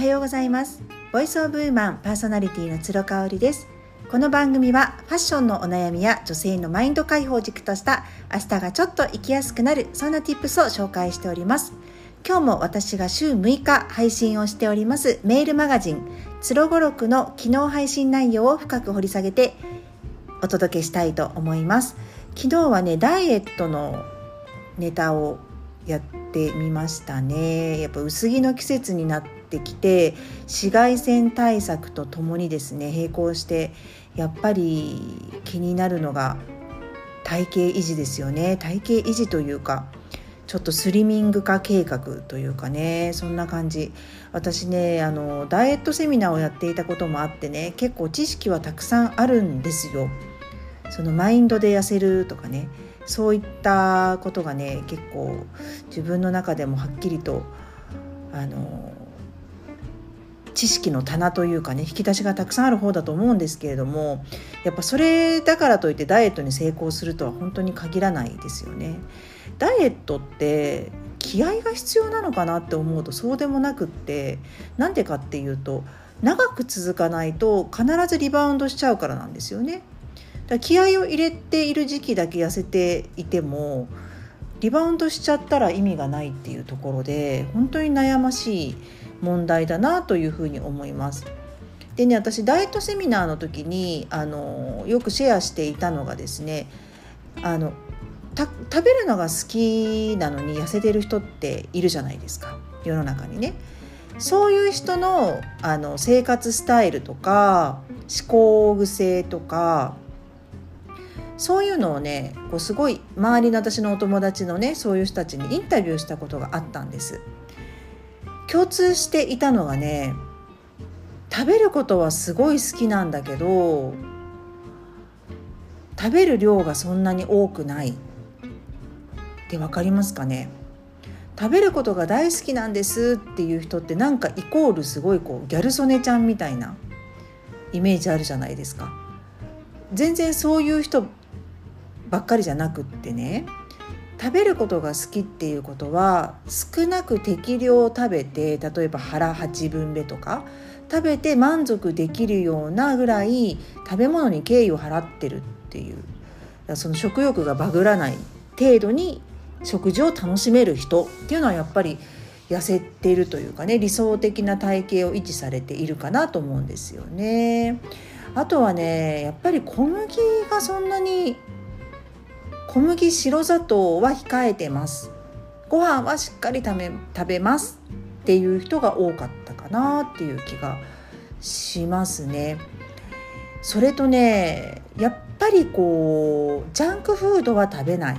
はようございます。ボイスオブウーマンパーソナリティの鶴香織です。この番組はファッションのお悩みや女性のマインド解放軸とした明日がちょっと生きやすくなるそんな tips を紹介しております。今日も私が週6日配信をしておりますメールマガジンつろごろくの機能配信内容を深く掘り下げてお届けしたいと思います。昨日はねダイエットのネタをやってみましたね。やっぱ薄着の季節になってきて紫外線対策とともにですね並行してやっぱり気になるのが体型維持ですよね。体型維持というかちょっとスリミング化計画というかねそんな感じ。私ねあのダイエットセミナーをやっていたこともあってね結構知識はたくさんあるんですよ。そのマインドで痩せるとかねそういったことがね結構自分の中でもはっきりとあの知識の棚というかね引き出しがたくさんある方だと思うんですけれどもやっぱそれだからといってダイエットに成功するとは本当に限らないですよね。ダイエットって気合が必要なのかなって思うとそうでもなくってなんでかっていうと長く続かないと必ずリバウンドしちゃうからなんですよね。だ気合を入れている時期だけ痩せていてもリバウンドしちゃったら意味がないっていうところで本当に悩ましい問題だなというふうに思います。でね私ダイエットセミナーの時にあのよくシェアしていたのがですねあの食べるのが好きなのに痩せてる人っているじゃないですか世の中にね。そういう人のあの生活スタイルとか思考癖とかそういうのをねこうすごい周りの私のお友達のねそういう人たちにインタビューしたことがあったんです共通していたのがね食べることはすごい好きなんだけど食べる量がそんなに多くない。って分かりますかね？食べることが大好きなんですっていう人ってなんかイコールすごいこうギャル曽根ちゃんみたいなイメージあるじゃないですか。全然そういう人ばっかりじゃなくってね食べることが好きっていうことは少なく適量食べて例えば腹8分目とか食べて満足できるようなぐらい食べ物に敬意を払ってるっていうその食欲がバグらない程度に食事を楽しめる人っていうのはやっぱり痩せているというかね理想的な体型を維持されているかなと思うんですよね。あとはねやっぱり小麦がそんなに小麦白砂糖は控えてますご飯はしっかり食べ食べますっていう人が多かったかなっていう気がしますね。それとねやっぱりこうジャンクフードは食べないっ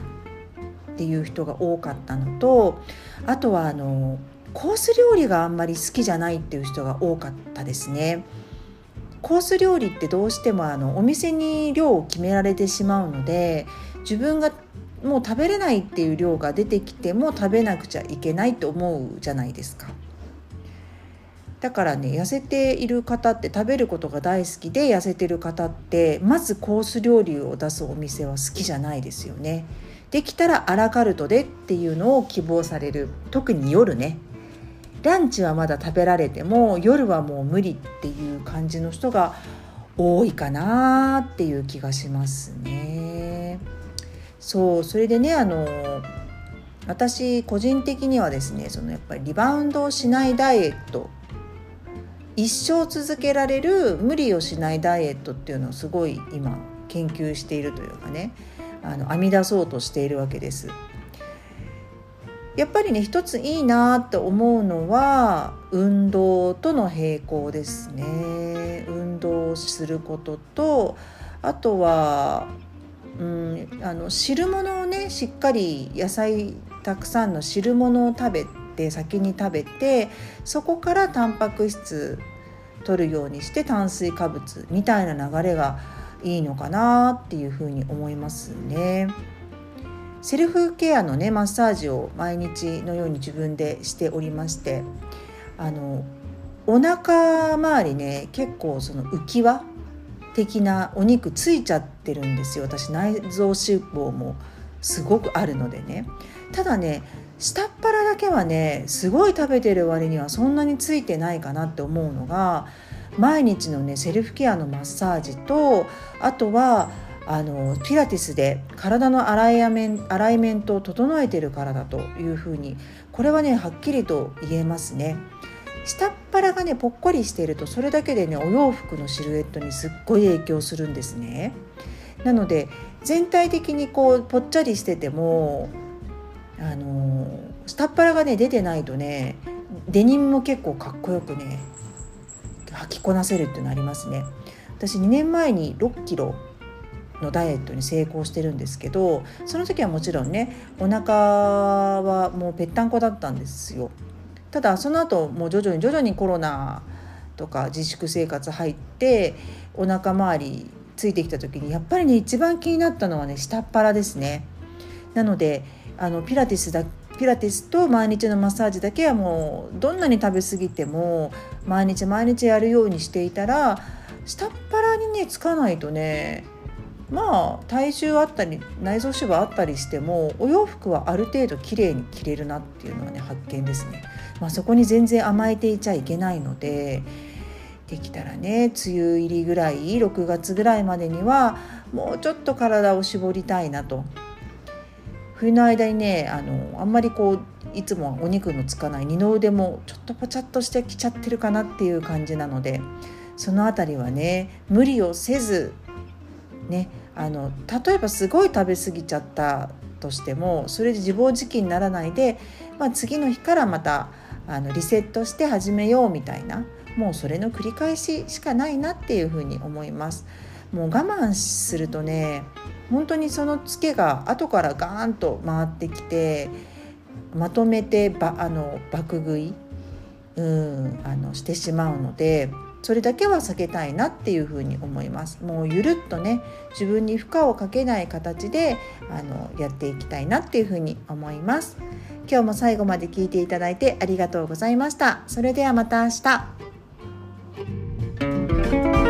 ていう人が多かったのとあとはあのコース料理があんまり好きじゃないっていう人が多かったですね。コース料理ってどうしてもあのお店に量を決められてしまうので自分がもう食べれないっていう量が出てきても食べなくちゃいけないと思うじゃないですか。だからね痩せている方って食べることが大好きで痩せてる方ってまずコース料理を出すお店は好きじゃないですよね。できたらアラカルトでっていうのを希望される特に夜ねランチはまだ食べられても夜はもう無理っていう感じの人が多いかなっていう気がしますね。そうそれでねあの私個人的にはですねそのやっぱりリバウンドをしないダイエット一生続けられる無理をしないダイエットっていうのをすごい今研究しているというかねあの編み出そうとしているわけです。やっぱりね一ついいなって思うのは運動との並行ですね運動することとあとは、うん、あの汁物をねしっかり野菜たくさんの汁物を食べて先に食べてそこからタンパク質取るようにして炭水化物みたいな流れがいいのかなっていうふうに思いますね。セルフケアのねマッサージを毎日のように自分でしておりましてあのお腹周りね結構その浮き輪的なお肉ついちゃってるんですよ私内臓脂肪もすごくあるのでねただね下っ腹だけはねすごい食べてる割にはそんなについてないかなって思うのが毎日のねセルフケアのマッサージとあとはあのピラティスで体のアライメンアライメントを整えてるからだというふうにこれはねはっきりと言えますね。下っ腹がねぽっこりしているとそれだけでねお洋服のシルエットにすっごい影響するんですね。なので全体的にこうぽっちゃりしててもあの下っ腹がね出てないとねデニムも結構かっこよくね履きこなせるっていうのありますね。私2年前に6キロのダイエットに成功してるんですけどその時はもちろんねお腹はもうぺったんこだったんですよただその後もう徐々に徐々にコロナとか自粛生活入ってお腹周りついてきた時にやっぱりね一番気になったのはね下っ腹ですね。なのであのピラティスだピラティスと毎日のマッサージだけはもうどんなに食べ過ぎても毎日毎日やるようにしていたら下っ腹にねつかないとねまあ体重あったり内臓脂肪あったりしてもお洋服はある程度綺麗に着れるなっていうのはね発見ですね。まあ、そこに全然甘えていちゃいけないのでできたらね梅雨入りぐらい6月ぐらいまでにはもうちょっと体を絞りたいなと冬の間にねあのあんまりこういつもお肉のつかない二の腕もちょっとぽちゃっとしてきちゃってるかなっていう感じなのでその辺りはね無理をせずねあの例えばすごい食べ過ぎちゃったとしてもそれで自暴自棄にならないで、まあ、次の日からまたあのリセットして始めようみたいなもうそれの繰り返ししかないなっていうふうに思います。もう我慢するとね本当にそのツケが後からガーンと回ってきてまとめてばあの爆食いうんあのしてしまうのでそれだけは避けたいなっていうふうに思います。もうゆるっとね自分に負荷をかけない形であのやっていきたいなっていうふうに思います。今日も最後まで聞いていただいてありがとうございました。それではまた明日。